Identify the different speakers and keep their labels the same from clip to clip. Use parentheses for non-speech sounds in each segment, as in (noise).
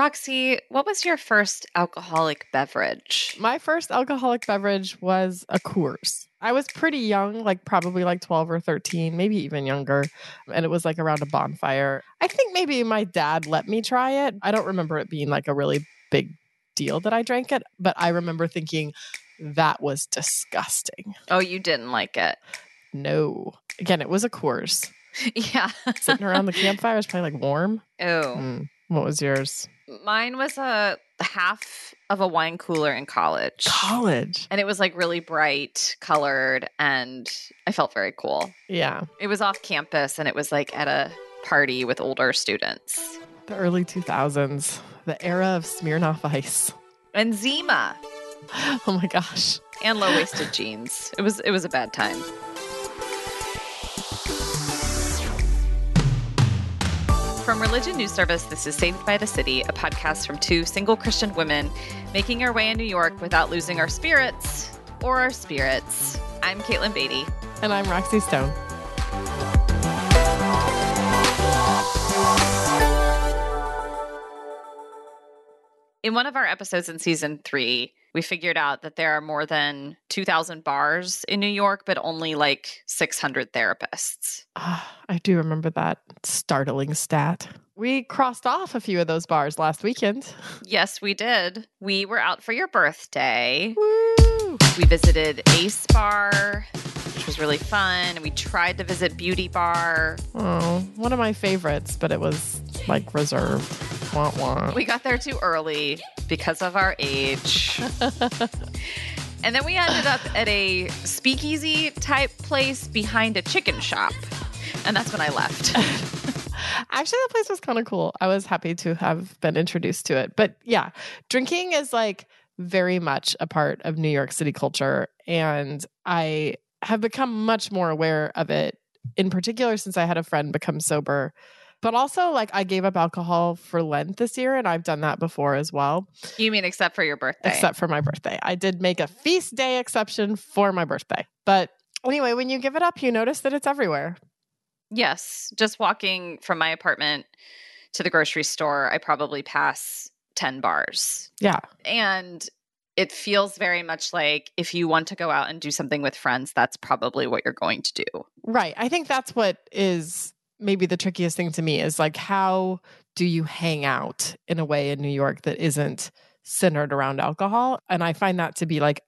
Speaker 1: Roxy, what was your first alcoholic beverage?
Speaker 2: My first alcoholic beverage was a Coors. I was pretty young, like probably like 12 or 13, maybe even younger. And it was like around a bonfire. I think maybe my dad let me try it. I don't remember it being like a really big deal that I drank it, but I remember thinking that was disgusting.
Speaker 1: Oh, you didn't like it?
Speaker 2: No. Again, it was a Coors. (laughs)
Speaker 1: Yeah.
Speaker 2: Sitting around the (laughs) campfire was probably like warm.
Speaker 1: Oh.
Speaker 2: Mm. What was yours?
Speaker 1: Mine was a half of a wine cooler in college.
Speaker 2: College.
Speaker 1: And it was like really bright colored and I felt very cool.
Speaker 2: Yeah.
Speaker 1: It was off campus and it was like at a party with older students.
Speaker 2: The early 2000s, the era of Smirnoff Ice.
Speaker 1: And Zima. (gasps)
Speaker 2: Oh my gosh.
Speaker 1: And low-waisted jeans. It was it was a bad time. From Religion News Service, this is Saved by the City, a podcast from two single Christian women making our way in New York without losing our spirits or our spirits. I'm Katelyn Beaty.
Speaker 2: And I'm Roxy Stone.
Speaker 1: In one of our episodes in season three, we figured out that there are more than 2,000 bars in New York, but only like 600 therapists.
Speaker 2: Uh, I do remember that startling stat. We crossed off a few of those bars last weekend.
Speaker 1: Yes, we did. We were out for your birthday.
Speaker 2: Woo!
Speaker 1: We visited Ace Bar, which was really fun. We tried to visit Beauty Bar.
Speaker 2: Oh, one of my favorites, but it was like reserved. Wah, wah.
Speaker 1: We got there too early because of our age. (laughs) and then we ended up at a speakeasy type place behind a chicken shop. And that's when I left. (laughs)
Speaker 2: Actually, that place was kind of cool. I was happy to have been introduced to it. But yeah, drinking is like very much a part of New York City culture. And I have become much more aware of it, in particular, since I had a friend become sober. But also, like, I gave up alcohol for Lent this year, and I've done that before as well.
Speaker 1: You mean except for your birthday?
Speaker 2: Except for my birthday. I did make a feast day exception for my birthday. But anyway, when you give it up, you notice that it's everywhere.
Speaker 1: Yes. Just walking from my apartment to the grocery store, I probably pass 10 bars.
Speaker 2: Yeah.
Speaker 1: And it feels very much like if you want to go out and do something with friends, that's probably what you're going to do.
Speaker 2: Right. I think that's what is maybe the trickiest thing to me is like how do you hang out in a way in New York that isn't centered around alcohol? And I find that to be like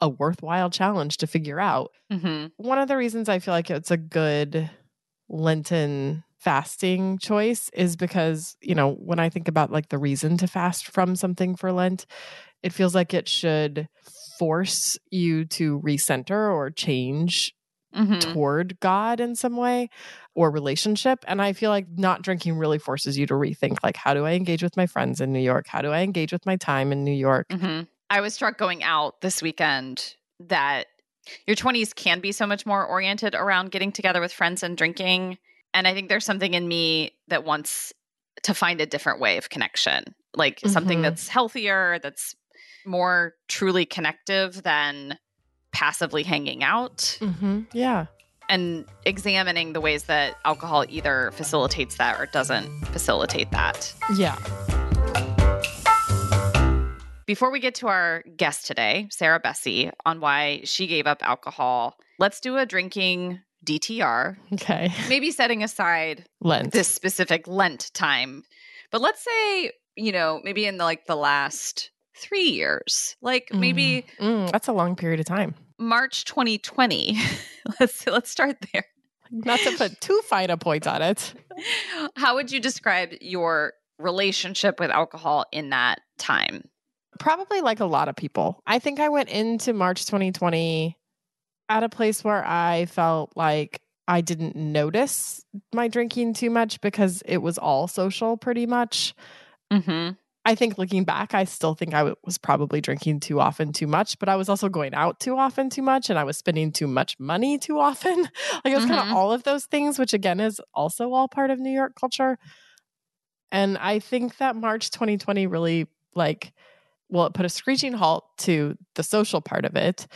Speaker 2: a worthwhile challenge to figure out.
Speaker 1: Mm-hmm.
Speaker 2: One of the reasons I feel like it's a good Lenten fasting choice is because, you know, when I think about like the reason to fast from something for Lent, it feels like it should force you to recenter or change
Speaker 1: Mm-hmm.
Speaker 2: toward God in some way or relationship. And I feel like not drinking really forces you to rethink like, how do I engage with my friends in New York? How do I engage with my time in New York?
Speaker 1: Mm-hmm. I was struck going out this weekend that your 20s can be so much more oriented around getting together with friends and drinking. And I think there's something in me that wants to find a different way of connection, like something
Speaker 2: Mhm.
Speaker 1: that's healthier, that's more truly connective than passively hanging out
Speaker 2: Mm-hmm. Yeah.
Speaker 1: and examining the ways that alcohol either facilitates that or doesn't facilitate that.
Speaker 2: Yeah.
Speaker 1: Before we get to our guest today, Sarah Bessey, on why she gave up alcohol, let's do a drinking DTR,
Speaker 2: Okay. (laughs)
Speaker 1: maybe setting aside
Speaker 2: Lent.
Speaker 1: this specific Lent time. But let's say, you know, maybe in the, like the last three years, like maybe
Speaker 2: Mm, that's a long period of time.
Speaker 1: March 2020. (laughs) let's let's start there.
Speaker 2: Not to put too fine a point on it. (laughs)
Speaker 1: How would you describe your relationship with alcohol in that time?
Speaker 2: Probably like a lot of people. I think I went into March 2020 at a place where I felt like I didn't notice my drinking too much because it was all social pretty much.
Speaker 1: Mm-hmm.
Speaker 2: I think looking back, I still think I w- was probably drinking too often, too much, but I was also going out too often, too much, and I was spending too much money too often. (laughs) like it was kind
Speaker 1: Mhm.
Speaker 2: of all of those things, which again is also all part of New York culture. And I think that March 2020 really like, well, it put a screeching halt to the social part of it.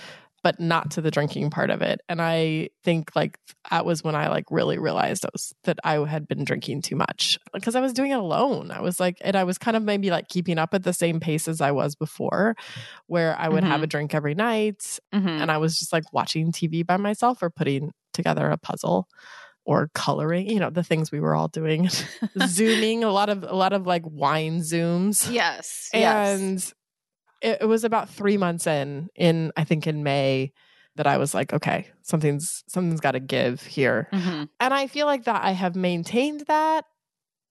Speaker 2: But not to the drinking part of it. And I think like that was when I like really realized I was, that I had been drinking too much because I was doing it alone. I was like, and I was kind of maybe like keeping up at the same pace as I was before, where I would mm-hmm. have a drink every night mm-hmm. and I was just like watching TV by myself or putting together a puzzle or coloring you know the things we were all doing (laughs) zooming a lot of a lot of like wine zooms
Speaker 1: yes
Speaker 2: and yes it, it was about three months in, in I think in May, that I was like, okay, something's something's got to give here, mm-hmm. and I feel like that I have maintained that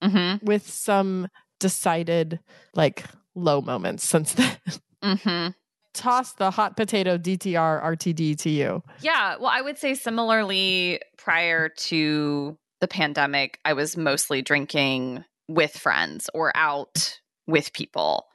Speaker 2: mm-hmm. with some decided like low moments since (laughs) then. Mm-hmm. Toss the hot potato DTR RTD to you.
Speaker 1: Yeah, well, I would say similarly prior to the pandemic, I was mostly drinking with friends or out with people.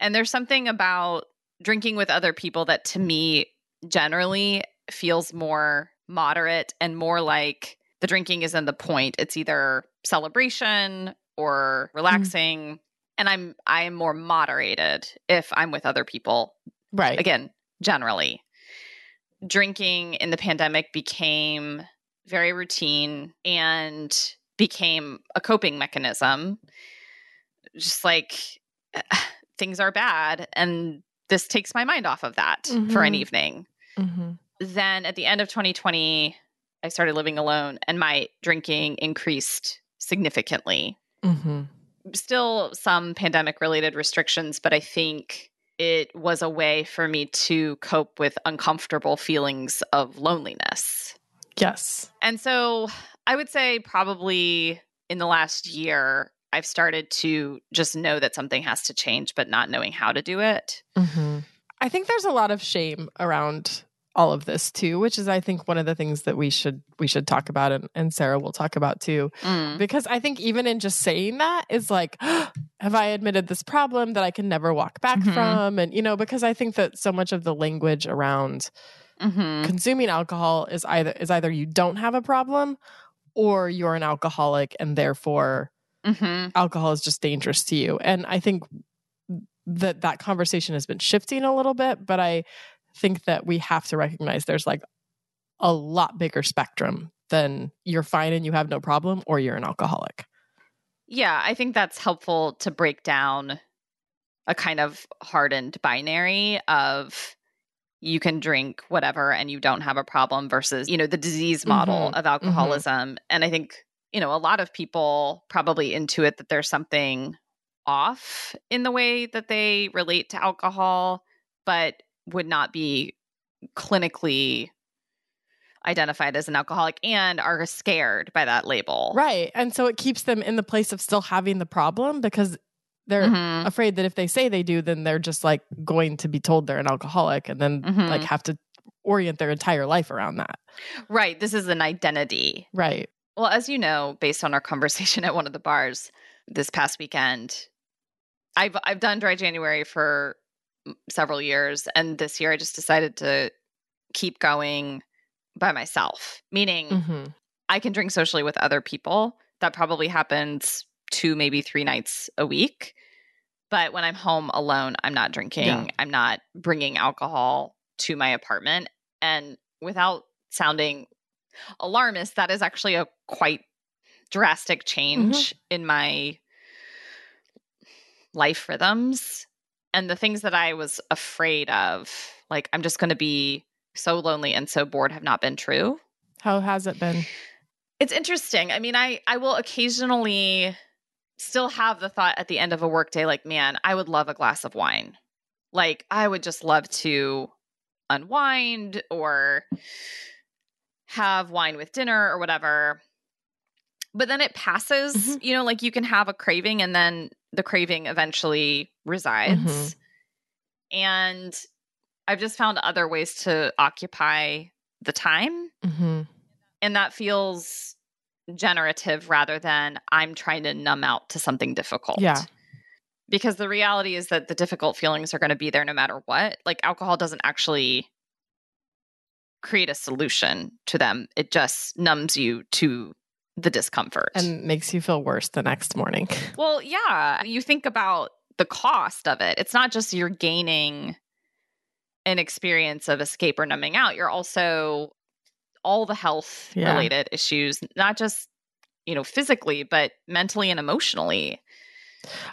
Speaker 1: And there's something about drinking with other people that to me generally feels more moderate and more like the drinking isn't the point. It's either celebration or mm. relaxing. Mm. And I'm I am more moderated if I'm with other people.
Speaker 2: Right.
Speaker 1: Again, generally. Drinking in the pandemic became very routine and became a coping mechanism. Just like things are bad and this takes my mind off of that mm-hmm. for an mm-hmm. evening. Mm-hmm. Then at the end of 2020, I started living alone and my drinking increased significantly. Mm-hmm. Still some pandemic related restrictions, but I think it was a way for me to cope with uncomfortable feelings of loneliness.
Speaker 2: Yes.
Speaker 1: And so I would say probably in the last year, I've started to just know that something has to change, but not knowing how to do it.
Speaker 2: Mm-hmm. I think there's a lot of shame around all of this too, which is I think one of the things that we should we should talk about and, and Sarah will talk about too. Mm. Because I think even in just saying that is like, (gasps) have I admitted this problem that I can never walk back mm-hmm. from? And you know, because I think that so much of the language around mm-hmm. consuming alcohol is either is either you don't have a problem or you're an alcoholic and therefore mm-hmm. alcohol is just dangerous to you. And I think that that conversation has been shifting a little bit, but I think that we have to recognize there's like a lot bigger spectrum than you're fine and you have no problem or you're an alcoholic.
Speaker 1: Yeah, I think that's helpful to break down a kind of hardened binary of you can drink whatever and you don't have a problem versus, you know, the disease model mm-hmm. of mm-hmm. alcoholism. Mm-hmm. And I think you know, a lot of people probably intuit that there's something off in the way that they relate to alcohol, but would not be clinically identified as an alcoholic and are scared by that label.
Speaker 2: Right. And so it keeps them in the place of still having the problem because they're mm-hmm. afraid that if they say they do, then they're just like going to be told they're an alcoholic and then mm-hmm. like have to orient their entire life around that.
Speaker 1: Right. This is an identity.
Speaker 2: Right.
Speaker 1: Well, as you know, based on our conversation (laughs) at one of the bars this past weekend, I've I've done dry January for several years and this year I just decided to keep going by myself, meaning mm-hmm. I can drink socially with other people. That probably happens two maybe 3 nights a week. But when I'm home alone, I'm not drinking. Yeah. I'm not bringing alcohol to my apartment and without sounding alarmist, that is actually a quite drastic change mm-hmm. in my life rhythms. And the things that I was afraid of, like I'm just going to be so lonely and so bored, have not been true.
Speaker 2: How has it been?
Speaker 1: It's interesting. I mean, I I will occasionally still have the thought at the end of a workday like, man, I would love a glass of wine. Like I would just love to unwind or have wine with dinner or whatever. But then it passes, mm-hmm. you know, like you can have a craving and then the craving eventually resides. Mm-hmm. And I've just found other ways to occupy the time. Mm-hmm. And that feels generative rather than I'm trying to numb out to something difficult.
Speaker 2: Yeah.
Speaker 1: Because the reality is that the difficult feelings are going to be there no matter what. Like alcohol doesn't actually create a solution to them. It just numbs you to the discomfort
Speaker 2: and makes you feel worse the next morning. (laughs)
Speaker 1: Well, yeah, you think about the cost of it. It's not just you're gaining an experience of escape or numbing out, you're also all the health
Speaker 2: Yeah.
Speaker 1: related issues, not just, you know, physically, but mentally and emotionally.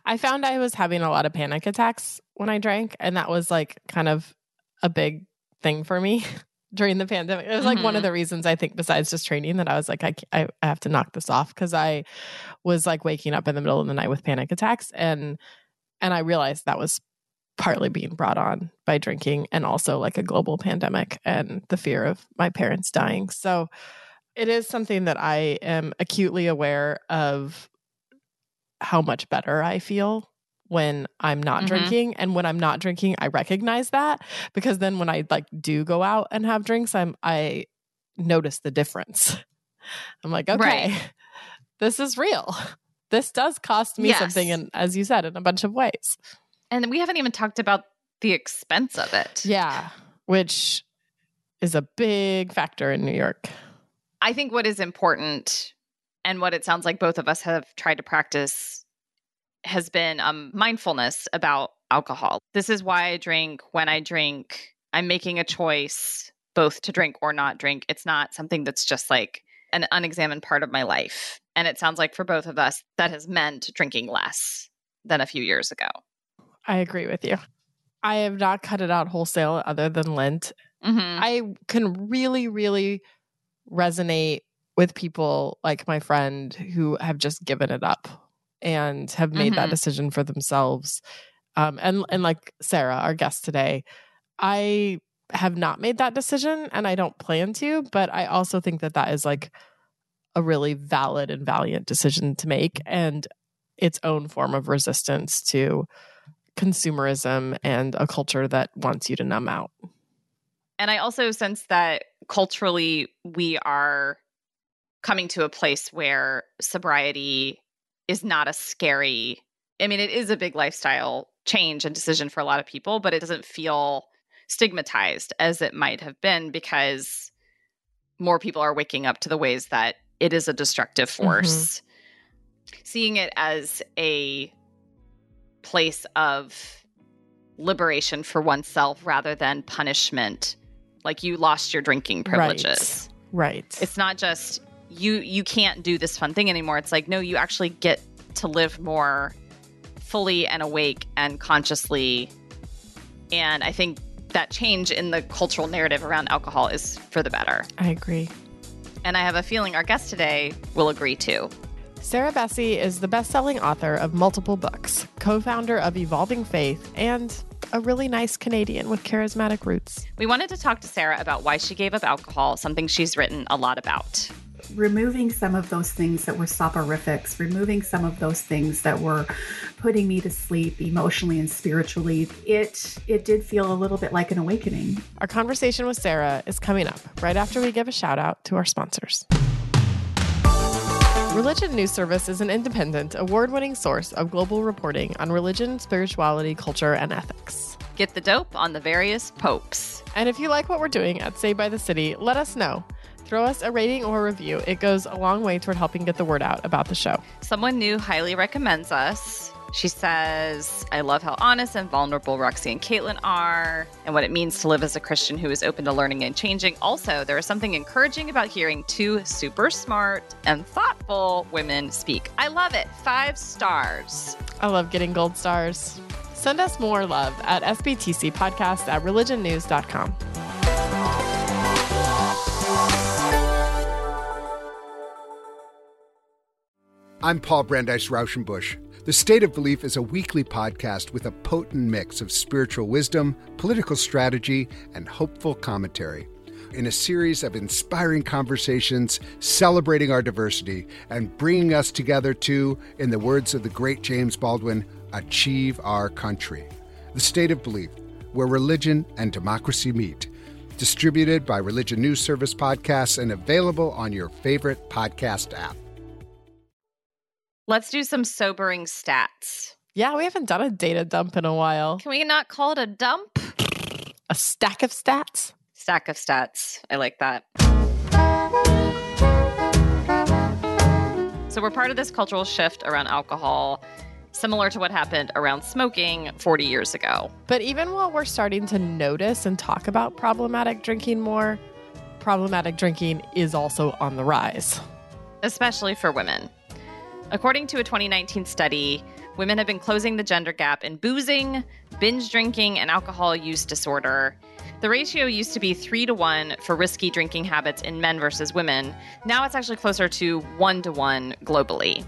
Speaker 2: I found I was having a lot of panic attacks when I drank, and that was like kind of a big thing for me (laughs) during the pandemic. It was like one of
Speaker 1: Mhm.
Speaker 2: the reasons I think, besides just training, that I was like, I, I, I have to knock this off because I was like waking up in the middle of the night with panic attacks, and and I realized that was partly being brought on by drinking and also like a global pandemic and the fear of my parents dying. So it is something that I am acutely aware of how much better I feel when I'm not
Speaker 1: Mhm.
Speaker 2: drinking and when I'm not drinking I recognize that because then when I like do go out and have drinks I'm I notice the difference. (laughs) I'm like okay
Speaker 1: Right.
Speaker 2: this is real. This does cost me
Speaker 1: Yes.
Speaker 2: something and as you said in a bunch of ways.
Speaker 1: And we haven't even talked about the expense of it.
Speaker 2: Yeah, which is a big factor in New York.
Speaker 1: I think what is important and what it sounds like both of us have tried to practice has been um, mindfulness about alcohol. This is why I drink. When I drink, I'm making a choice both to drink or not drink. It's not something that's just like an unexamined part of my life. And it sounds like for both of us, that has meant drinking less than a few years ago.
Speaker 2: I agree with you. I have not cut it out wholesale other than Lent
Speaker 1: hmm
Speaker 2: I can really, really resonate with people like my friend who have just given it up and have made that
Speaker 1: Mhm.
Speaker 2: decision for themselves. Um, and and like Sarah, our guest today, I have not made that decision and I don't plan to, but I also think that that is like a really valid and valiant decision to make and its own form of resistance to consumerism and a culture that wants you to numb out.
Speaker 1: And I also sense that culturally, we are coming to a place where sobriety is not a scary, I mean, it is a big lifestyle change and decision for a lot of people, but it doesn't feel stigmatized as it might have been because more people are waking up to the ways that it is a destructive mm-hmm. force. Seeing it as a place of liberation for oneself rather than punishment like you lost your drinking privileges
Speaker 2: Right.
Speaker 1: it's not just you you can't do this fun thing anymore. It's like no you actually get to live more fully and awake and consciously. And i think that change in the cultural narrative around alcohol is for the better.
Speaker 2: I agree.
Speaker 1: and i have a feeling our guest today will agree too.
Speaker 2: Sarah Bessey is the best selling author of multiple books, co founder of Evolving Faith, and a really nice Canadian with charismatic roots.
Speaker 1: we wanted to talk to sarah about why she gave up alcohol something she's written a lot about
Speaker 3: removing some of those things that were soporifics, removing some of those things that were putting me to sleep emotionally and spiritually, it it did feel a little bit like an awakening.
Speaker 2: Our conversation with Sarah is coming up right after we give a shout out to our sponsors. Religion News Service is an independent, award winning source of global reporting on religion, spirituality, culture, and ethics.
Speaker 1: get the dope on the various popes
Speaker 2: And if you like what we're doing at Saved by the City, let us know. Throw us a rating or review. It goes a long way toward helping get the word out about the show.
Speaker 1: Someone new highly recommends us. She says, I love how honest and vulnerable Roxy and Katelyn are, and what it means to live as a Christian who is open to learning and changing. Also, there is something encouraging about hearing two super smart and thoughtful women speak. I love it. Five stars.
Speaker 2: I love getting gold stars. Send us more love at SBTC podcast at religionnews.com.
Speaker 4: I'm Paul Brandeis Rauschenbusch. The State of Belief is a weekly podcast with a potent mix of spiritual wisdom, political strategy, and hopeful commentary. In a series of inspiring conversations celebrating our diversity and bringing us together to, in the words of the great James Baldwin, achieve our country. The State of Belief, where religion and democracy meet. Distributed by Religion News Service Podcasts and available on your favorite podcast app.
Speaker 1: Let's do some sobering stats.
Speaker 2: Yeah, we haven't done a data dump in a while.
Speaker 1: Can we not call it a dump?
Speaker 2: A stack of stats?
Speaker 1: Stack of stats. I like that. So, we're part of this cultural shift around alcohol. similar to what happened around smoking 40 years ago.
Speaker 2: But even while we're starting to notice and talk about problematic drinking more, problematic drinking is also on the rise,
Speaker 1: especially for women. According to a 2019 study, women have been closing the gender gap in boozing, binge drinking, and alcohol use disorder. The ratio used to be three to one for risky drinking habits in men versus women. Now it's actually closer to one to one globally.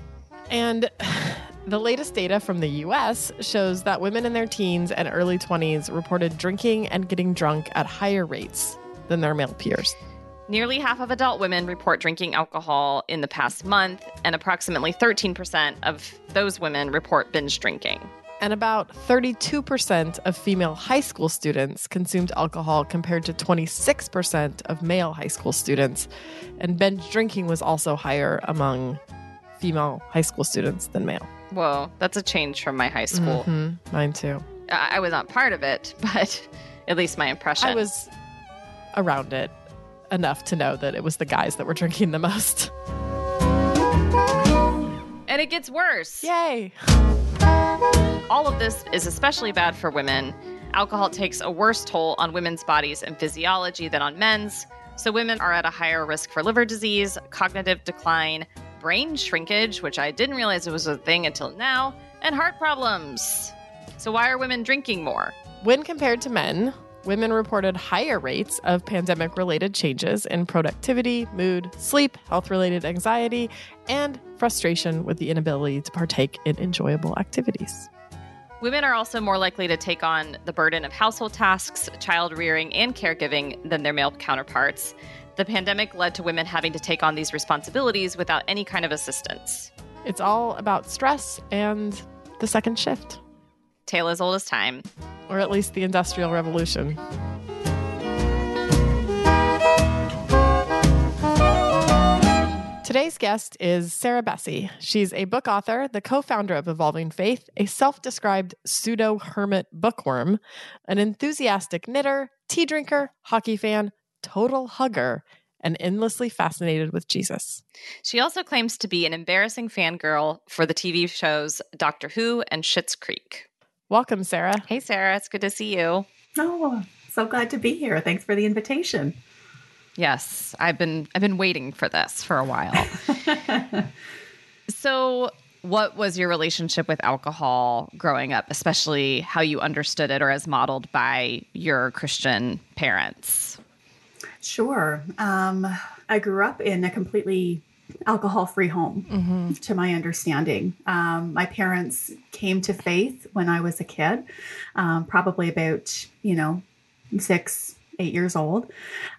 Speaker 2: And (sighs) the latest data from the US shows that women in their teens and early 20s reported drinking and getting drunk at higher rates than their male peers.
Speaker 1: Nearly half of adult women report drinking alcohol in the past month, and approximately 13% of those women report binge drinking.
Speaker 2: And about 32% of female high school students consumed alcohol compared to 26% of male high school students. And binge drinking was also higher among female high school students than male.
Speaker 1: Whoa, that's a change from my high school.
Speaker 2: Mm-hmm. Mine too.
Speaker 1: I-, I was not part of it, (laughs) but at least my impression.
Speaker 2: I was around it enough to know that it was the guys that were drinking the most.
Speaker 1: And it gets worse.
Speaker 2: Yay.
Speaker 1: All of this is especially bad for women. Alcohol takes a worse toll on women's bodies and physiology than on men's. So, women are at a higher risk for liver disease, cognitive decline, brain shrinkage, which I didn't realize it was a thing until now, and heart problems. So, why are women drinking more?
Speaker 2: When compared to men, women reported higher rates of pandemic related changes in productivity, mood, sleep, health related anxiety, and frustration with the inability to partake in enjoyable activities.
Speaker 1: Women are also more likely to take on the burden of household tasks, child rearing, and caregiving than their male counterparts. The pandemic led to women having to take on these responsibilities without any kind of assistance.
Speaker 2: It's all about stress and the second shift.
Speaker 1: Tale as old as time
Speaker 2: or at least the Industrial Revolution. Today's guest is Sarah Bessey. She's a book author, the co founder of Evolving Faith, a self described pseudo hermit bookworm, an enthusiastic knitter, tea drinker, hockey fan, total hugger, and endlessly fascinated with Jesus.
Speaker 1: She also claims to be an embarrassing fangirl for the TV shows Doctor Who and Schitt's Creek.
Speaker 2: Welcome, Sarah.
Speaker 1: Hey, Sarah. It's good to see you.
Speaker 3: Oh, so glad to be here. Thanks for the invitation.
Speaker 1: Yes, I've been I've been waiting for this for a while. (laughs) so, what was your relationship with alcohol growing up, especially how you understood it or as modeled by your Christian parents?
Speaker 3: Sure. Um, I grew up in a completely alcohol free home, mm-hmm. to my understanding. Um, my parents came to faith when I was a kid, um, probably about, you know, six, eight years old.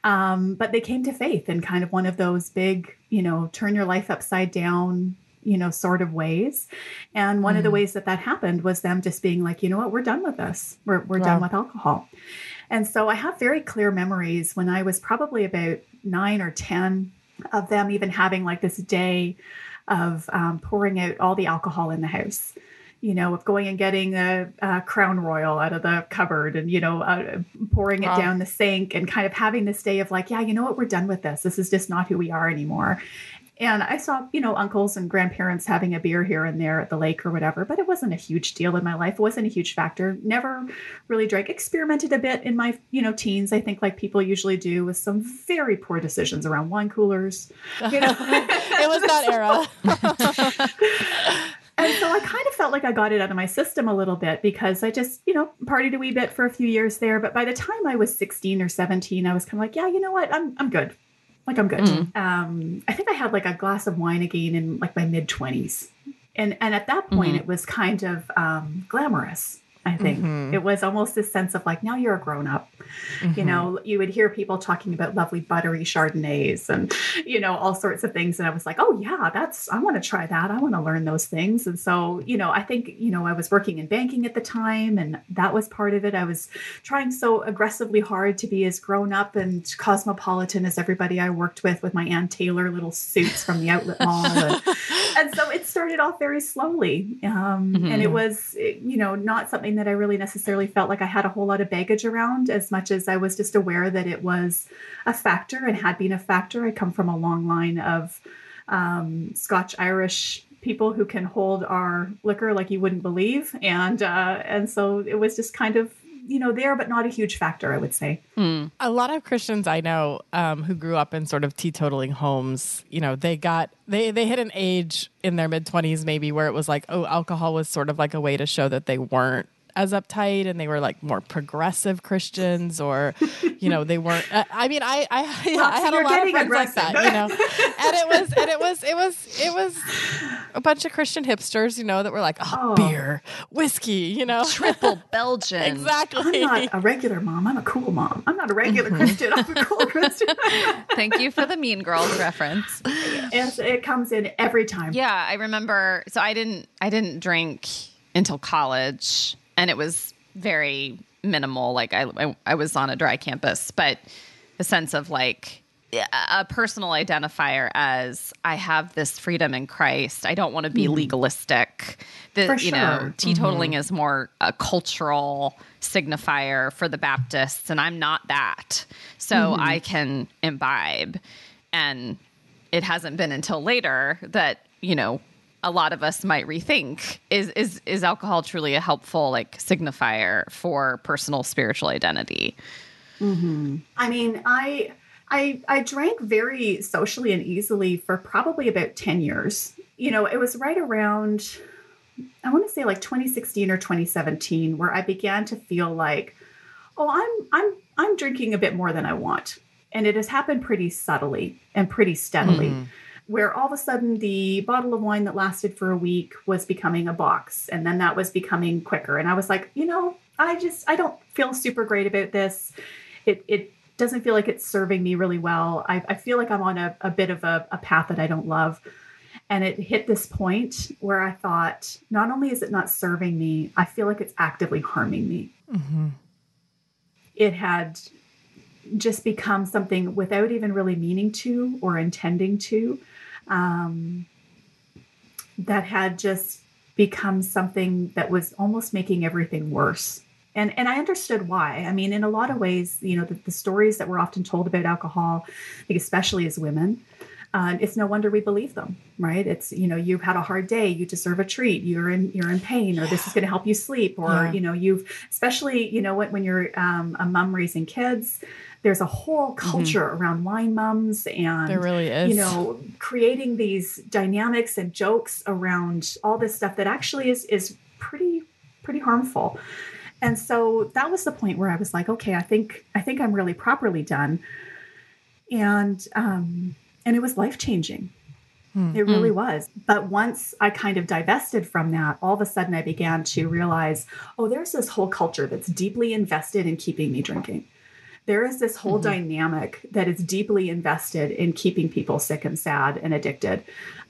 Speaker 3: Um, but they came to faith in kind of one of those big, you know, turn your life upside down, you know, sort of ways. And one mm. of the mm-hmm. ways that that happened was them just being like, you know what, we're done with this. We're, we're wow. done with alcohol. And so I have very clear memories when I was probably about nine or 10 of them even having like this day of um, pouring out all the alcohol in the house you know, of going and getting a, a, Crown Royal out of the cupboard and, you know, uh, pouring it wow. down the sink and kind of having this day of like, yeah, you know what, we're done with this. This is just not who we are anymore. And I saw, you know, uncles and grandparents having a beer here and there at the lake or whatever, but it wasn't a huge deal in my life. It wasn't a huge factor. Never really drank. Experimented a bit in my, you know, teens. I think like people usually do with some very poor decisions around wine coolers. You know? (laughs)
Speaker 2: it was that era. (laughs)
Speaker 3: and so I kind of felt like I got it out of my system a little bit because I just, you know, partied a wee bit for a few years there. But by the time I was 16 or 17, I was kind of like, yeah, you know what? I'm, I'm good. Like I'm good. Mm. Um, I think I had like a glass of wine again in like my mid twenties, and and at that point mm-hmm. it was kind of um, glamorous. I think mm-hmm. it was almost this sense of like, now you're a grown up. Mm-hmm. You know, you would hear people talking about lovely buttery Chardonnays and, you know, all sorts of things. And I was like, oh, yeah, that's, I want to try that. I want to learn those things. And so, you know, I think, you know, I was working in banking at the time and that was part of it. I was trying so aggressively hard to be as grown up and cosmopolitan as everybody I worked with, with my Ann Taylor little suits from the outlet mall. and, (laughs) and, so it started off very slowly. Um, mm-hmm. And it was, you know, not something something that I really necessarily felt like I had a whole lot of baggage around as much as I was just aware that it was a factor and had been a factor. I come from a long line of um, Scotch Irish people who can hold our liquor like you wouldn't believe, and uh, and so it was just kind of you know there, but not a huge factor, I would say.
Speaker 2: Mm. A lot of Christians I know um, who grew up in sort of teetotaling homes, you know, they got they they hit an age in their mid twenties maybe where it was like, oh, alcohol was sort of like a way to show that they weren't as uptight and they were like more progressive Christians or you know they weren't uh, I mean I I, (laughs) well, I had a lot of friends like that you know? and it was and it was it was it (laughs) was a bunch of Christian hipsters you know that were like oh, oh. beer whiskey you know?
Speaker 1: Triple (laughs) Belgian
Speaker 2: exactly.
Speaker 3: I'm not a regular mom I'm a cool mom. I'm not a regular mm-hmm. Christian I'm a cool Christian.
Speaker 1: Thank you for the Mean Girls reference.
Speaker 3: Yes it comes in every time.
Speaker 1: Yeah I remember so I didn't I didn't drink until college and it was very minimal. Like I, I, I was on a dry campus, but the sense of like a personal identifier as I have this freedom in Christ. I don't want to be mm. legalistic. The,
Speaker 3: for
Speaker 1: you
Speaker 3: sure.
Speaker 1: know, teetotaling mm-hmm. is more a cultural signifier for the Baptists, and I'm not that. So mm-hmm. I can imbibe. And it hasn't been until later that, you know, a lot of us might rethink is is is alcohol truly a helpful like signifier for personal spiritual identity?
Speaker 3: Mm-hmm. i mean i i i drank very socially and easily for probably about 10 years. You know it was right around i want to say like 2016 or 2017 where i began to feel like oh i'm i'm i'm drinking a bit more than i want. And it has happened pretty subtly and pretty steadily. Mm where all of a sudden the bottle of wine that lasted for a week was becoming a box and then that was becoming quicker. And i was like you know i just i don't feel super great about this. It it doesn't feel like it's serving me really well. I, I feel like i'm on a, a bit of a, a path that i don't love. And it hit this point where i thought not only is it not serving me i feel like it's actively harming me. Mm-hmm. it had just become something without even really meaning to or intending to um, that had just become something that was almost making everything worse. And, and I understood why. I mean, in a lot of ways, you know, the, the stories that we're often told about alcohol, especially as women, uh, it's no wonder we believe them, right? It's you know you've had a hard day, you deserve a treat. You're in you're in pain, or this is going to help you sleep, or yeah. you know you've especially you know when, when you're um, a mom raising kids, there's a whole mm-hmm. culture mm-hmm. around wine mums and
Speaker 2: there really is
Speaker 3: you know creating these dynamics and jokes around all this stuff that actually is is pretty pretty harmful and so that was the point where i was like okay i think i think i'm really properly done and um and it was life changing mm-hmm. it really was but once i kind of divested from that all of a sudden i began to realize oh there's this whole culture that's deeply invested in keeping me drinking there is this whole mm-hmm. dynamic that is deeply invested in keeping people sick and sad and addicted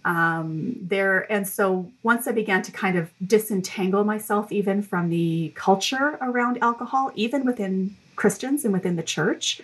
Speaker 3: um, there and so once i began to kind of disentangle myself even from the culture around alcohol even within christians and within the church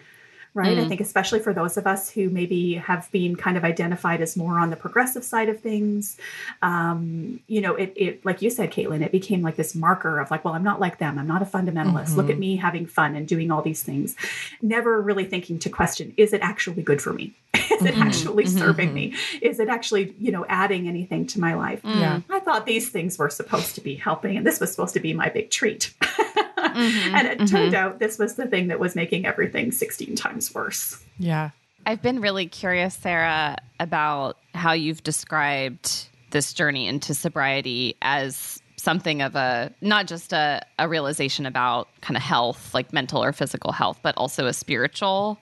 Speaker 3: right? Mm. I think, especially for those of us who maybe have been kind of identified as more on the progressive side of things, um, you know, it, it, like you said, Katelyn, it became like this marker of like, well, I'm not like them. I'm not a fundamentalist. Mm-hmm. Look at mm-hmm. me having fun and doing all these things, never really thinking to question, is it actually good for me? (laughs) is it mm-hmm. actually mm-hmm. serving me? Is it actually, you know, adding anything to my life?
Speaker 2: Yeah.
Speaker 3: I thought these things were supposed to be helping, and this was supposed to be my big treat. (laughs) mm-hmm, and it mm-hmm. turned out this was the thing that was making everything 16 times worse.
Speaker 2: Yeah.
Speaker 1: I've been really curious, Sarah, about how you've described this journey into sobriety as something of a not just a, a realization about kind of health, like mental or physical health, but also a spiritual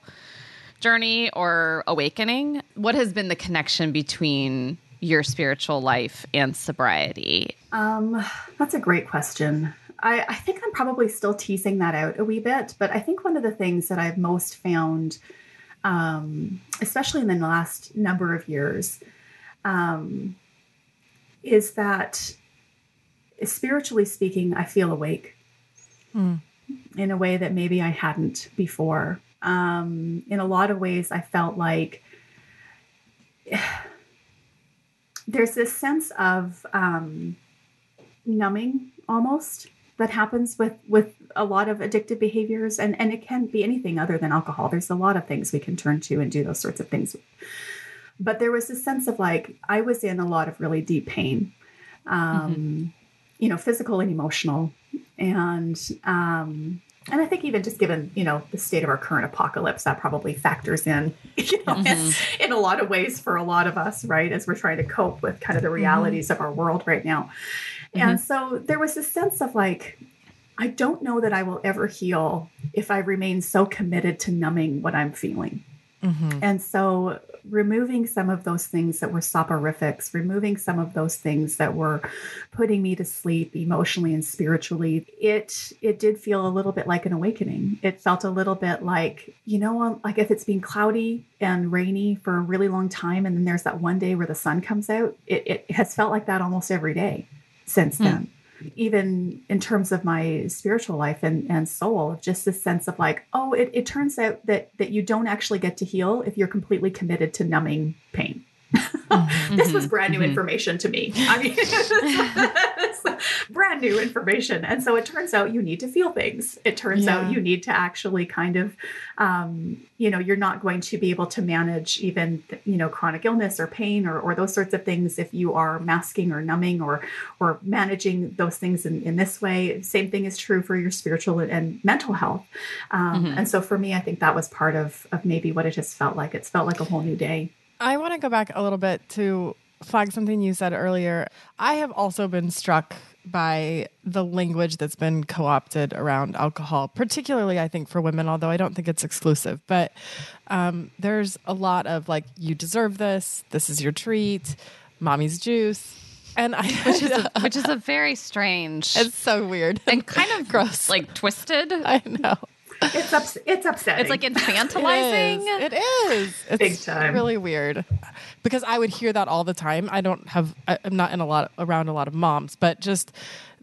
Speaker 1: journey or awakening. What has been the connection between your spiritual life and sobriety?
Speaker 3: Um, that's a great question. I, I, think I'm probably still teasing that out a wee bit, but I think one of the things that I've most found, um, especially in the last number of years, um, is that spiritually speaking, I feel awake mm. in a way that maybe I hadn't before. Um, in a lot of ways, I felt like (sighs) there's this sense of um, numbing almost that happens with with a lot of addictive behaviors and and it can be anything other than alcohol there's a lot of things we can turn to and do those sorts of things but there was this sense of like I was in a lot of really deep pain, um, mm-hmm. you know, physical and emotional, and um, and I think even just given you know the state of our current apocalypse, that probably factors in, (laughs) you know, mm-hmm. in, in, a lot of ways for a lot of us, right? As we're trying to cope with kind of the mm-hmm. realities mm-hmm. of our world right now, and mm-hmm. so there was this sense of like I don't know that I will ever heal if I remain so committed to numbing what I'm feeling. Mm-hmm. And so removing some of those things that were soporifics, removing some of those things that were putting me to sleep emotionally and spiritually, it it did feel a little bit like an awakening. It felt a little bit like, you know, um, like if it's been cloudy and rainy for a really long time and then there's that one day where the sun comes out, it, it has felt like that almost every day since mm. then even in terms of my spiritual life and, and soul, just this sense of like, oh, it, it turns out that that you don't actually get to heal if you're completely committed to numbing pain. Mm-hmm. this was brand new mm-hmm. information to me. I mean, (laughs) brand new information. And so it turns out you need to feel things. It turns yeah. out you need to actually kind of, um, you know, you're not going to be able to manage even, you know, chronic illness or pain or, or those sorts of things if you are masking or numbing or, or managing those things in, in this way. Same thing is true for your spiritual and mental health. Um, mm-hmm. And so for me, I think that was part of, of maybe what it has felt like. It's felt like a whole new day.
Speaker 2: I want to go back a little bit to flag something you said earlier. I have also been struck by the language that's been co opted around alcohol, particularly, I think, for women, although I don't think it's exclusive. But um, there's a lot of like, you deserve this, this is your treat, mommy's juice. And I,
Speaker 1: which is a, (laughs) which is a very strange.
Speaker 2: It's so weird
Speaker 1: and kind of (laughs) gross, like twisted.
Speaker 2: I know
Speaker 3: it's ups- it's upsetting.
Speaker 1: It's like infantilizing. (laughs)
Speaker 2: it is. It is. It's
Speaker 3: Big time.
Speaker 2: Really weird. Because I would hear that all the time. I don't have. I, I'm not in a lot around a lot of moms, but just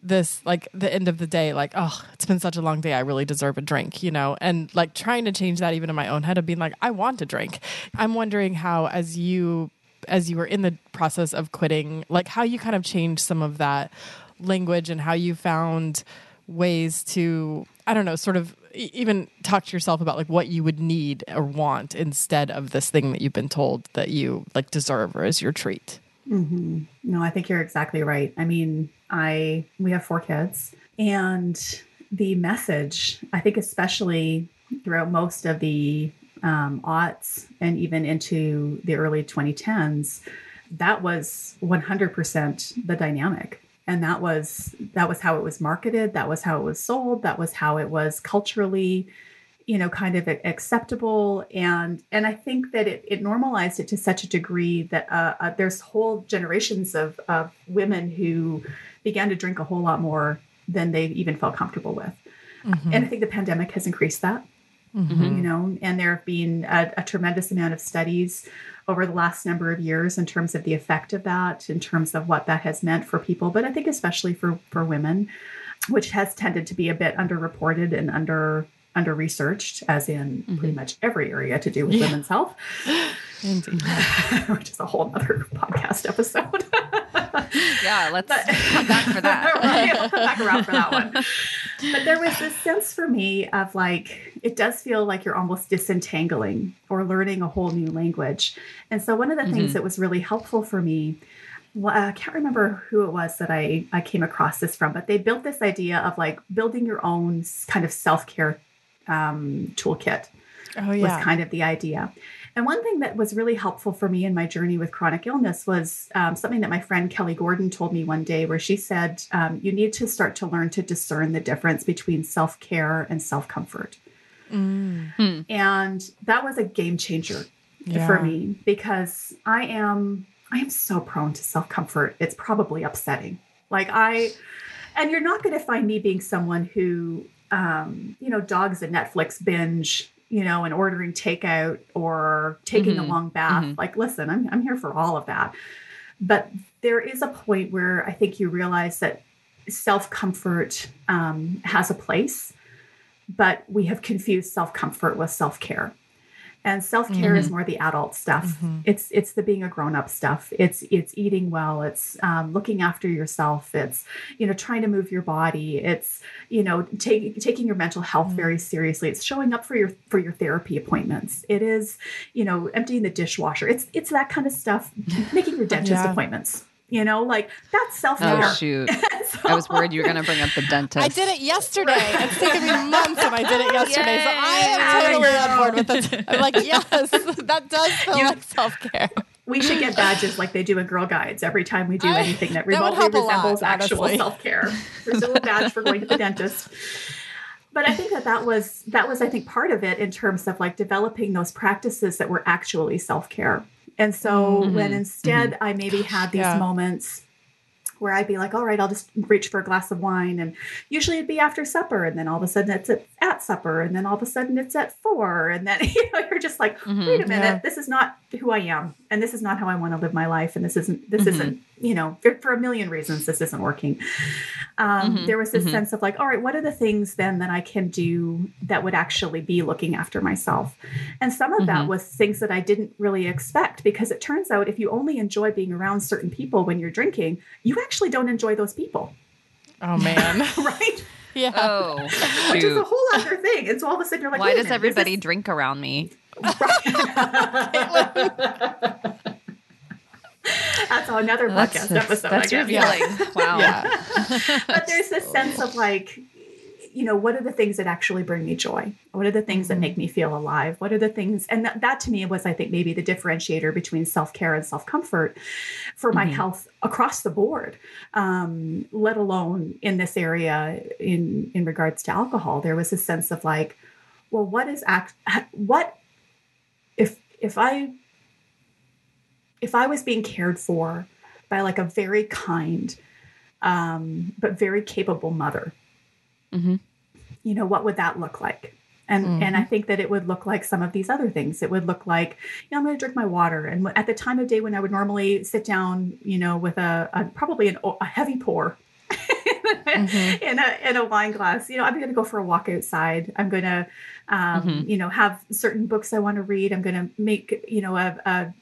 Speaker 2: this like the end of the day like oh it's been such a long day i really deserve a drink you know and like trying to change that even in my own head of being like i want a drink i'm wondering how as you as you were in the process of quitting like how you kind of changed some of that language and how you found ways to i don't know sort of even talk to yourself about like what you would need or want instead of this thing that you've been told that you like deserve or is your treat.
Speaker 3: Mm-hmm. No, I think you're exactly right. I mean, I we have four kids, and the message, I think, especially throughout most of the um, aughts and even into the early 2010s, that was 100% the dynamic and that was that was how it was marketed that was how it was sold that was how it was culturally you know kind of acceptable. And and i think that it, it normalized it to such a degree that uh, uh, there's whole generations of of women who began to drink a whole lot more than they even felt comfortable with. Mm-hmm. and i think the pandemic has increased that mm-hmm. you know and there have been a, a tremendous amount of studies over the last number of years in terms of the effect of that, in terms of what that has meant for people, but I think especially for for women, which has tended to be a bit underreported and under under researched, as in mm-hmm. pretty much every area to do with yeah. women's health. (laughs) (laughs) which is a whole other podcast episode. (laughs)
Speaker 1: yeah, let's but, (laughs) come back for that. (laughs)
Speaker 3: yeah, back around for that one. But there was this sense for me of like, it does feel like you're almost disentangling or learning a whole new language. And so, one of the mm-hmm. things that was really helpful for me well, I can't remember who it was that I, I came across this from, but they built this idea of like building your own kind of self care um, toolkit. Oh, yeah. Was kind of the idea. And one thing that was really helpful for me in my journey with chronic illness was um, something that my friend Kelly Gordon told me one day, where she said, um, You need to start to learn to discern the difference between self care and self comfort. Mm. And that was a game changer yeah. for me because I am. I am so prone to self comfort. It's probably upsetting. Like I, and you're not going to find me being someone who, um, you know, dogs a Netflix binge you know, and ordering takeout or taking mm-hmm. a long bath. Mm-hmm. Like, listen, I'm, I'm here for all of that. But there is a point where I think you realize that self comfort um, has a place, but we have confused self comfort with self care. And self-care mm-hmm. is more the adult stuff mm-hmm. it's it's the being a grown-up stuff it's it's eating well it's um, looking after yourself it's you know trying to move your body it's you know take, taking your mental health mm-hmm. very seriously it's showing up for your for your therapy appointments it is you know emptying the dishwasher it's it's that kind of stuff making your (laughs) dentist yeah. appointments you know, like that's self care.
Speaker 1: Oh shoot! (laughs) so, I was worried you were going to bring up the (laughs) dentist.
Speaker 2: I did it yesterday. It's taken me months, and I did it yesterday. Yay. So I am totally on board with it. I'm like, yes, (laughs) that does feel you, like self care.
Speaker 3: We should get badges like they do in Girl Guides every time we do anything that remotely that resembles lot, actual self care. There's a little badge for going to the dentist but I think that that was that was I think part of it in terms of like developing those practices that were actually self care. And so mm-hmm. when instead mm-hmm. I maybe had these yeah. moments where I'd be like, all right, I'll just reach for a glass of wine. And usually it'd be after supper. And then all of a sudden it's at, at supper. And then all of a sudden it's at four. And then (laughs) you know, you're just like, mm-hmm, wait a minute, yeah. this is not who I am. And this is not how I want to live my life. And this isn't, this mm-hmm. isn't, you know, for, for, a million reasons, this isn't working. Um, mm-hmm, there was this mm-hmm. sense of like, all right, what are the things then that I can do that would actually be looking after myself? And some of that mm-hmm. was things that I didn't really expect because it turns out if you only enjoy being around certain people when you're drinking, you actually don't enjoy those people.
Speaker 2: Oh man. (laughs)
Speaker 3: right?
Speaker 2: Yeah.
Speaker 1: Oh, (laughs)
Speaker 3: which is a whole other thing. And so all of a sudden you're like,
Speaker 1: why does minute, everybody this... drink around me? (laughs) (laughs) That's
Speaker 3: another podcast that's, episode.
Speaker 1: That's revealing. (laughs) Wow. (laughs)
Speaker 3: Yeah. but there's this sense of like, you know, what are the things that actually bring me joy? What are the things that mm-hmm. make me feel alive? What are the things? And that, that to me was, I think, maybe the differentiator between self care and self comfort for my mm-hmm. health across the board, um, let alone in this area in in regards to alcohol. There was a sense of like, well, what is act? What if if I if I was being cared for by like a very kind um, but very capable mother mm-hmm. you know what would that look like and mm-hmm. and i think that it would look like some of these other things it would look like you know i'm going to drink my water and at the time of day when i would normally sit down you know with a, a probably an, a heavy pour (laughs) mm-hmm. (laughs) in a in a wine glass. You know i'm going to go for a walk outside. I'm going to um, mm-hmm. you know have certain books i want to read. I'm going to make you know a, a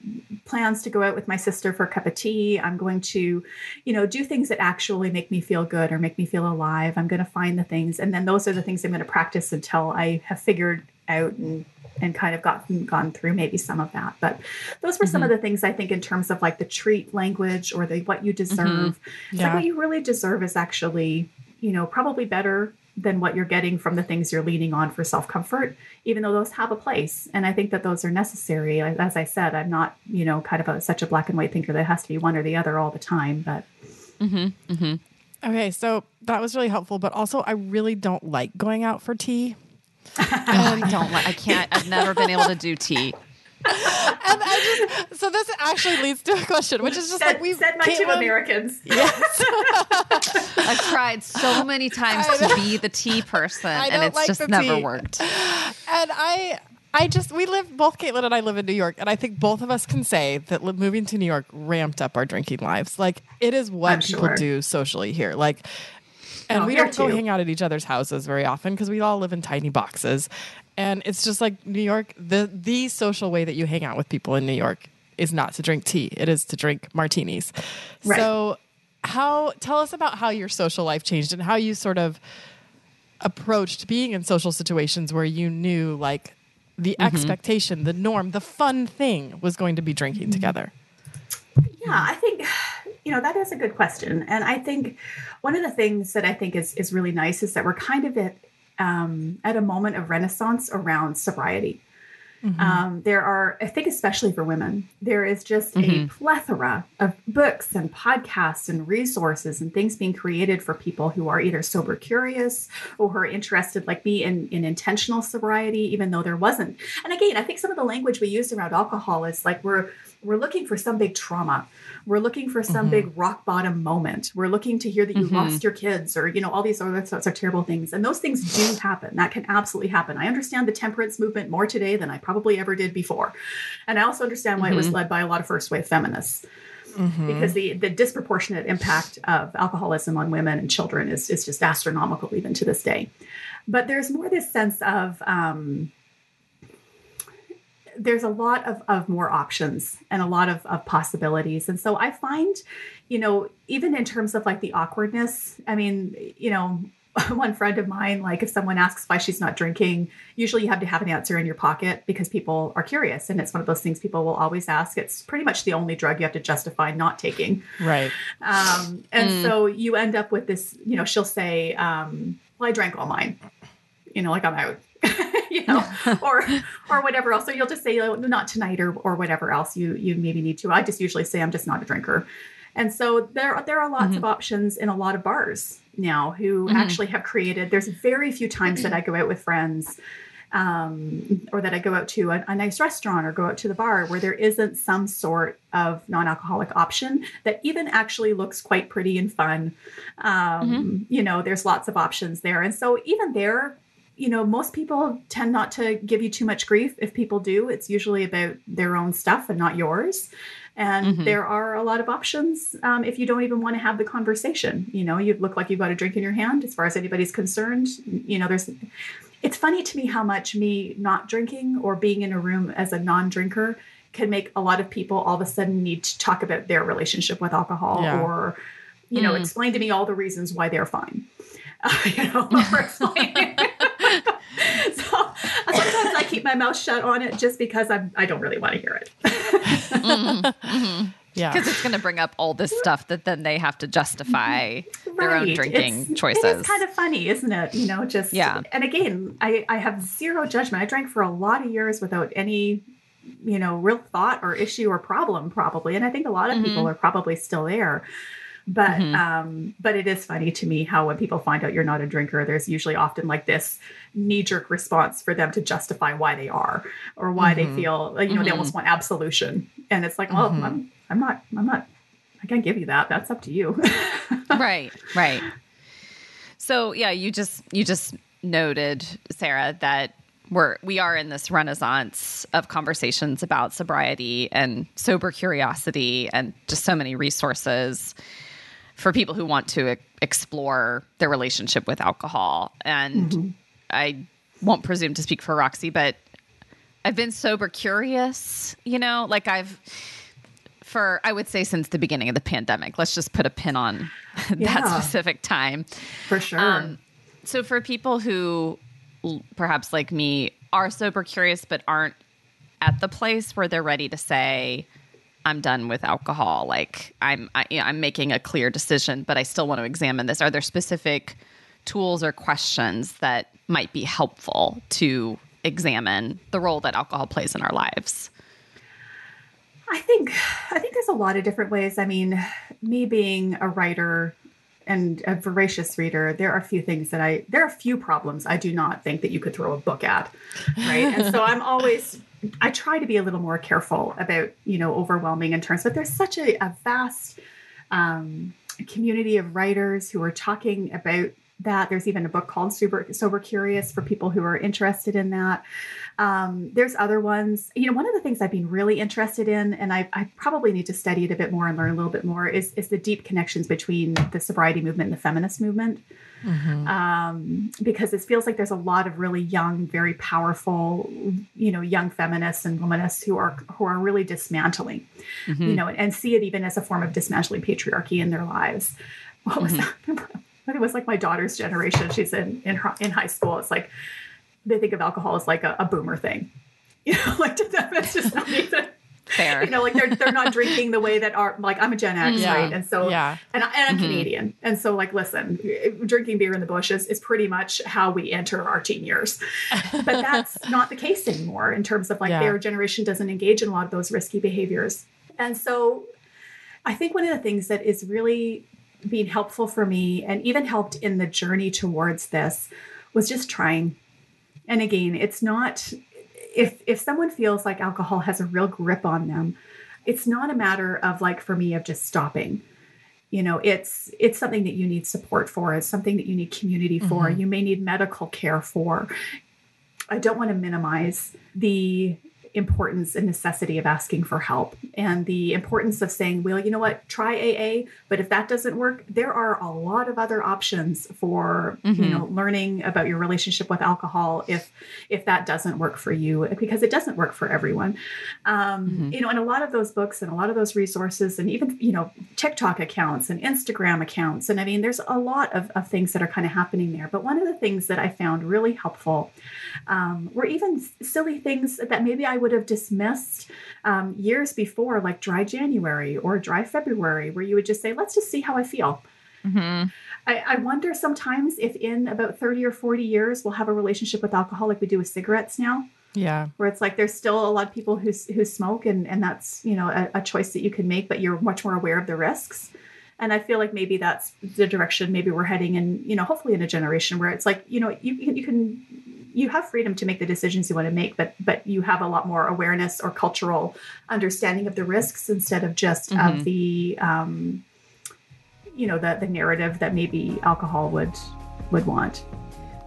Speaker 3: plans to go out with my sister for a cup of tea. I'm going to you know do things that actually make me feel good or make me feel alive. I'm going to find the things and then those are the things i'm going to practice until i have figured out and and kind of gotten gone through maybe some of that but those were mm-hmm. some of the things i think in terms of like the treat language or the what you deserve mm-hmm. yeah. like what you really deserve is actually you know probably better than what you're getting from the things you're leaning on for self comfort, even though those have a place. And I think that those are necessary. As I said, I'm not, you know, kind of a, such a black and white thinker that has to be one or the other all the time. But.
Speaker 2: Mm-hmm, mm-hmm. Okay, so that was really helpful. But also, I really don't like going out for tea.
Speaker 1: I don't like. I can't. I've never been able to do tea
Speaker 2: and I just so this actually leads to a question, which is just
Speaker 3: said,
Speaker 2: like we've
Speaker 3: said my two Americans.
Speaker 2: Yes, (laughs)
Speaker 1: I've tried so many times to be the tea person, and it's like just never tea. worked.
Speaker 2: And I. I just we live both Katelyn and I live in New York, and I think both of us can say that moving to New York ramped up our drinking lives. Like it is what I'm people sure. do socially here. Like and oh, we don't go hang out at each other's houses very often because we all live in tiny boxes. And it's just like New York, the the social way that you hang out with people in New York is not to drink tea. It is to drink martinis. Right. So how tell us about how your social life changed and how you sort of approached being in social situations where you knew like the mm-hmm. expectation, the norm, the fun thing was going to be drinking mm-hmm. together.
Speaker 3: Yeah, I think you know that is a good question, and I think one of the things that I think is is really nice is that we're kind of at um, at a moment of renaissance around sobriety. Mm-hmm. Um, there are, I think, especially for women, there is just mm-hmm. a plethora of books and podcasts and resources and things being created for people who are either sober curious or who are interested, like me, in, in intentional sobriety, even though there wasn't. And again, I think some of the language we use around alcohol is like we're we're looking for some big trauma we're looking for some mm-hmm. big rock bottom moment we're looking to hear that you mm-hmm. lost your kids or you know all these other sorts of terrible things and those things do happen that can absolutely happen i understand the temperance movement more today than i probably ever did before and i also understand why mm-hmm. it was mm-hmm. led by a lot of first wave feminists Mm-hmm. because the the disproportionate impact of alcoholism on women and children is is just astronomical even to this day. But there's more this sense of um, there's a lot of, of more options and a lot of, of possibilities. And so I find, you know, even in terms of like the awkwardness, I mean, you know, (laughs) one friend of mine, like if someone asks why she's not drinking, usually you have to have an answer in your pocket because people are curious. And it's one of those things people will always ask. It's pretty much the only drug you have to justify not taking.
Speaker 2: Right.
Speaker 3: Um, and mm. so you end up with this, you know, she'll say, um, well, I drank all mine, you know, like I'm out. (laughs) you know, or or whatever else. So you'll just say oh, not tonight or or whatever else you you maybe need to. I just usually say I'm just not a drinker. And so there there are lots mm-hmm. of options in a lot of bars now who mm-hmm. actually have created. There's very few times that I go out with friends. Um, or that I go out to a, a, nice restaurant or go out to the bar where there isn't some sort of non-alcoholic option that even actually looks quite pretty and fun. Um, mm-hmm. You know, there's lots of options there, and so even there, you know, most people tend not to give you too much grief. If people do, it's usually about their own stuff and not yours. And mm-hmm. there are a lot of options um, if you don't even want to have the conversation. You know, you look like you've got a drink in your hand as far as anybody's concerned. You know, there's, it's funny to me how much me not drinking or being in a room as a non drinker can make a lot of people all of a sudden need to talk about their relationship with alcohol yeah. or, you know, mm. explain to me all the reasons why they're fine. Uh, (laughs) you know, so sometimes I keep my mouth shut on it just because I'm I don't really want to hear it. mm-hmm,
Speaker 1: mm-hmm. (laughs) Yeah, because it's going to bring up all this stuff that then they have to justify right. their own drinking
Speaker 3: it's,
Speaker 1: choices.
Speaker 3: It's kind of funny, isn't it? You know, just yeah. And again, I I have zero judgment. I drank for a lot of years without any you know real thought or issue or problem probably and i think a lot of mm-hmm. people are probably still there but mm-hmm. um, but it is funny to me how when people find out you're not a drinker, there's usually often like this knee jerk response for them to justify why they are or why mm-hmm. they feel you know mm-hmm. they almost want absolution, and it's like, well, mm-hmm. I'm I'm not I'm not I can't give you that. That's up to you. (laughs)
Speaker 1: right, right. So yeah, you just you just noted, Sarah, that we're we are in this renaissance of conversations about sobriety and sober curiosity and just so many resources for people who want to explore their relationship with alcohol. And mm-hmm. I won't presume to speak for Roxy, but I've been sober curious, you know, like I've for I would say since the beginning of the pandemic. Let's just put a pin on (laughs) yeah. that specific time.
Speaker 3: For sure. Um,
Speaker 1: so for people who perhaps like me are sober curious but aren't at the place where they're ready to say I'm done with alcohol. Like I'm I, you know, I'm making a clear decision, but I still want to examine this. Are there specific tools or questions that might be helpful to examine the role that alcohol plays in our lives?
Speaker 3: I think I think there's a lot of different ways. I mean, me being a writer and a voracious reader, there are a few things that I there are a few problems I do not think that you could throw a book at, right? and so (laughs) I'm always I try to be a little more careful about, you know, overwhelming in terms, but there's such a, a vast um, community of writers who are talking about that. There's even a book called Sober, Sober Curious for people who are interested in that. Um, there's other ones. You know, one of the things I've been really interested in, and I, I, probably need to study it a bit more and learn a little bit more, is, is the deep connections between the sobriety movement and the feminist movement mm-hmm. um, because it feels like there's a lot of really young, very powerful, you know, young feminists and womanists who are who are really dismantling, mm-hmm. you know, and, and, see it even as a form of dismantling patriarchy in their lives. What was mm-hmm. that? (laughs) It was like my daughter's generation. She's in in her, in high school. It's like they think of alcohol as like a, a boomer thing. (laughs) You know, like to them, it's just not even
Speaker 1: Fair.
Speaker 3: You know, like they're they're not drinking the way that are like I'm a Gen X, yeah. right? And so yeah, and, I, and I'm mm-hmm. Canadian, and so like listen, drinking beer in the bushes is pretty much how we enter our teen years, but that's (laughs) not the case anymore in terms of like yeah. their generation doesn't engage in a lot of those risky behaviors, and so I think one of the things that is really being helpful for me and even helped in the journey towards this was just trying. And again, it's not if if someone feels like alcohol has a real grip on them it's not a matter of like for me of just stopping. You know it's it's something that you need support for. It's something that you need community for. Mm-hmm. you may need medical care for. I don't want to minimize the importance and necessity of asking for help and the importance of saying, well, you know what, try AA, but if that doesn't work, there are a lot of other options for, mm-hmm. you know, learning about your relationship with alcohol if if that doesn't work for you, because it doesn't work for everyone. Um, mm-hmm. You know, and a lot of those books and a lot of those resources and even, you know, TikTok accounts and Instagram accounts. And I mean, there's a lot of, of things that are kind of happening there. But one of the things that I found really helpful um, were even silly things that maybe I would have dismissed um, years before, like dry January or dry February, where you would just say, let's just see how I feel. Mm-hmm. I, I, wonder sometimes if in about 30 or 40 years we'll have a relationship with alcohol like we do with cigarettes now.
Speaker 2: Yeah.
Speaker 3: Where it's like there's still a lot of people who, who smoke and, and that's, you know, a, a choice that you can make, but you're much more aware of the risks. And I feel like maybe that's the direction maybe we're heading in, you know, hopefully in a generation where it's like, you know, you, you can you have freedom to make the decisions you want to make, but but you have a lot more awareness or cultural understanding of the risks instead of just mm-hmm. of the um, you know the the narrative that maybe alcohol would would want.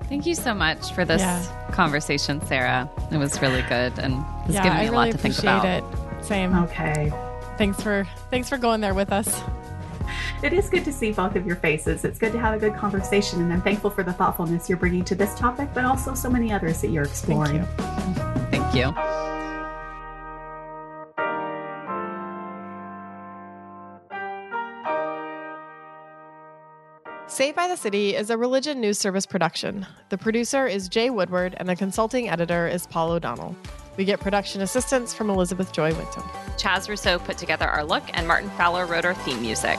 Speaker 1: Thank you so much for this yeah. conversation, Sarah. It was really good and it's yeah, given me I a really lot to think about. It.
Speaker 2: Same.
Speaker 3: Okay.
Speaker 2: Thanks for thanks for going there with us
Speaker 3: it is good to see both of your faces. It's good to have a good conversation, and I'm thankful for the thoughtfulness you're bringing to this topic, but also so many others that you're exploring.
Speaker 1: Thank you. Thank you.
Speaker 2: Saved by the City is a religion news service production. The producer is Jay Woodward, and the consulting editor is Paul O'Donnell. We get production assistance from Elizabeth Joy Winton.
Speaker 1: Chaz Rousseau put together our look, and Martin Fowler wrote our theme music.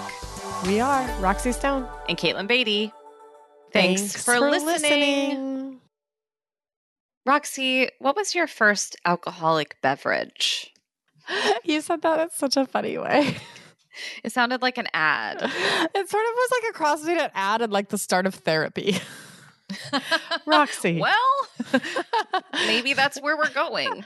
Speaker 2: We are Roxy Stone
Speaker 1: and Katelyn Beaty. Thanks, Thanks for, for listening. listening. Roxy, what was your first alcoholic beverage?
Speaker 2: You said that in such a funny way. (laughs)
Speaker 1: It sounded like an ad. (laughs)
Speaker 2: It sort of was like a cross between an ad and like the start of therapy. (laughs) Roxy.
Speaker 1: well, maybe that's where we're going.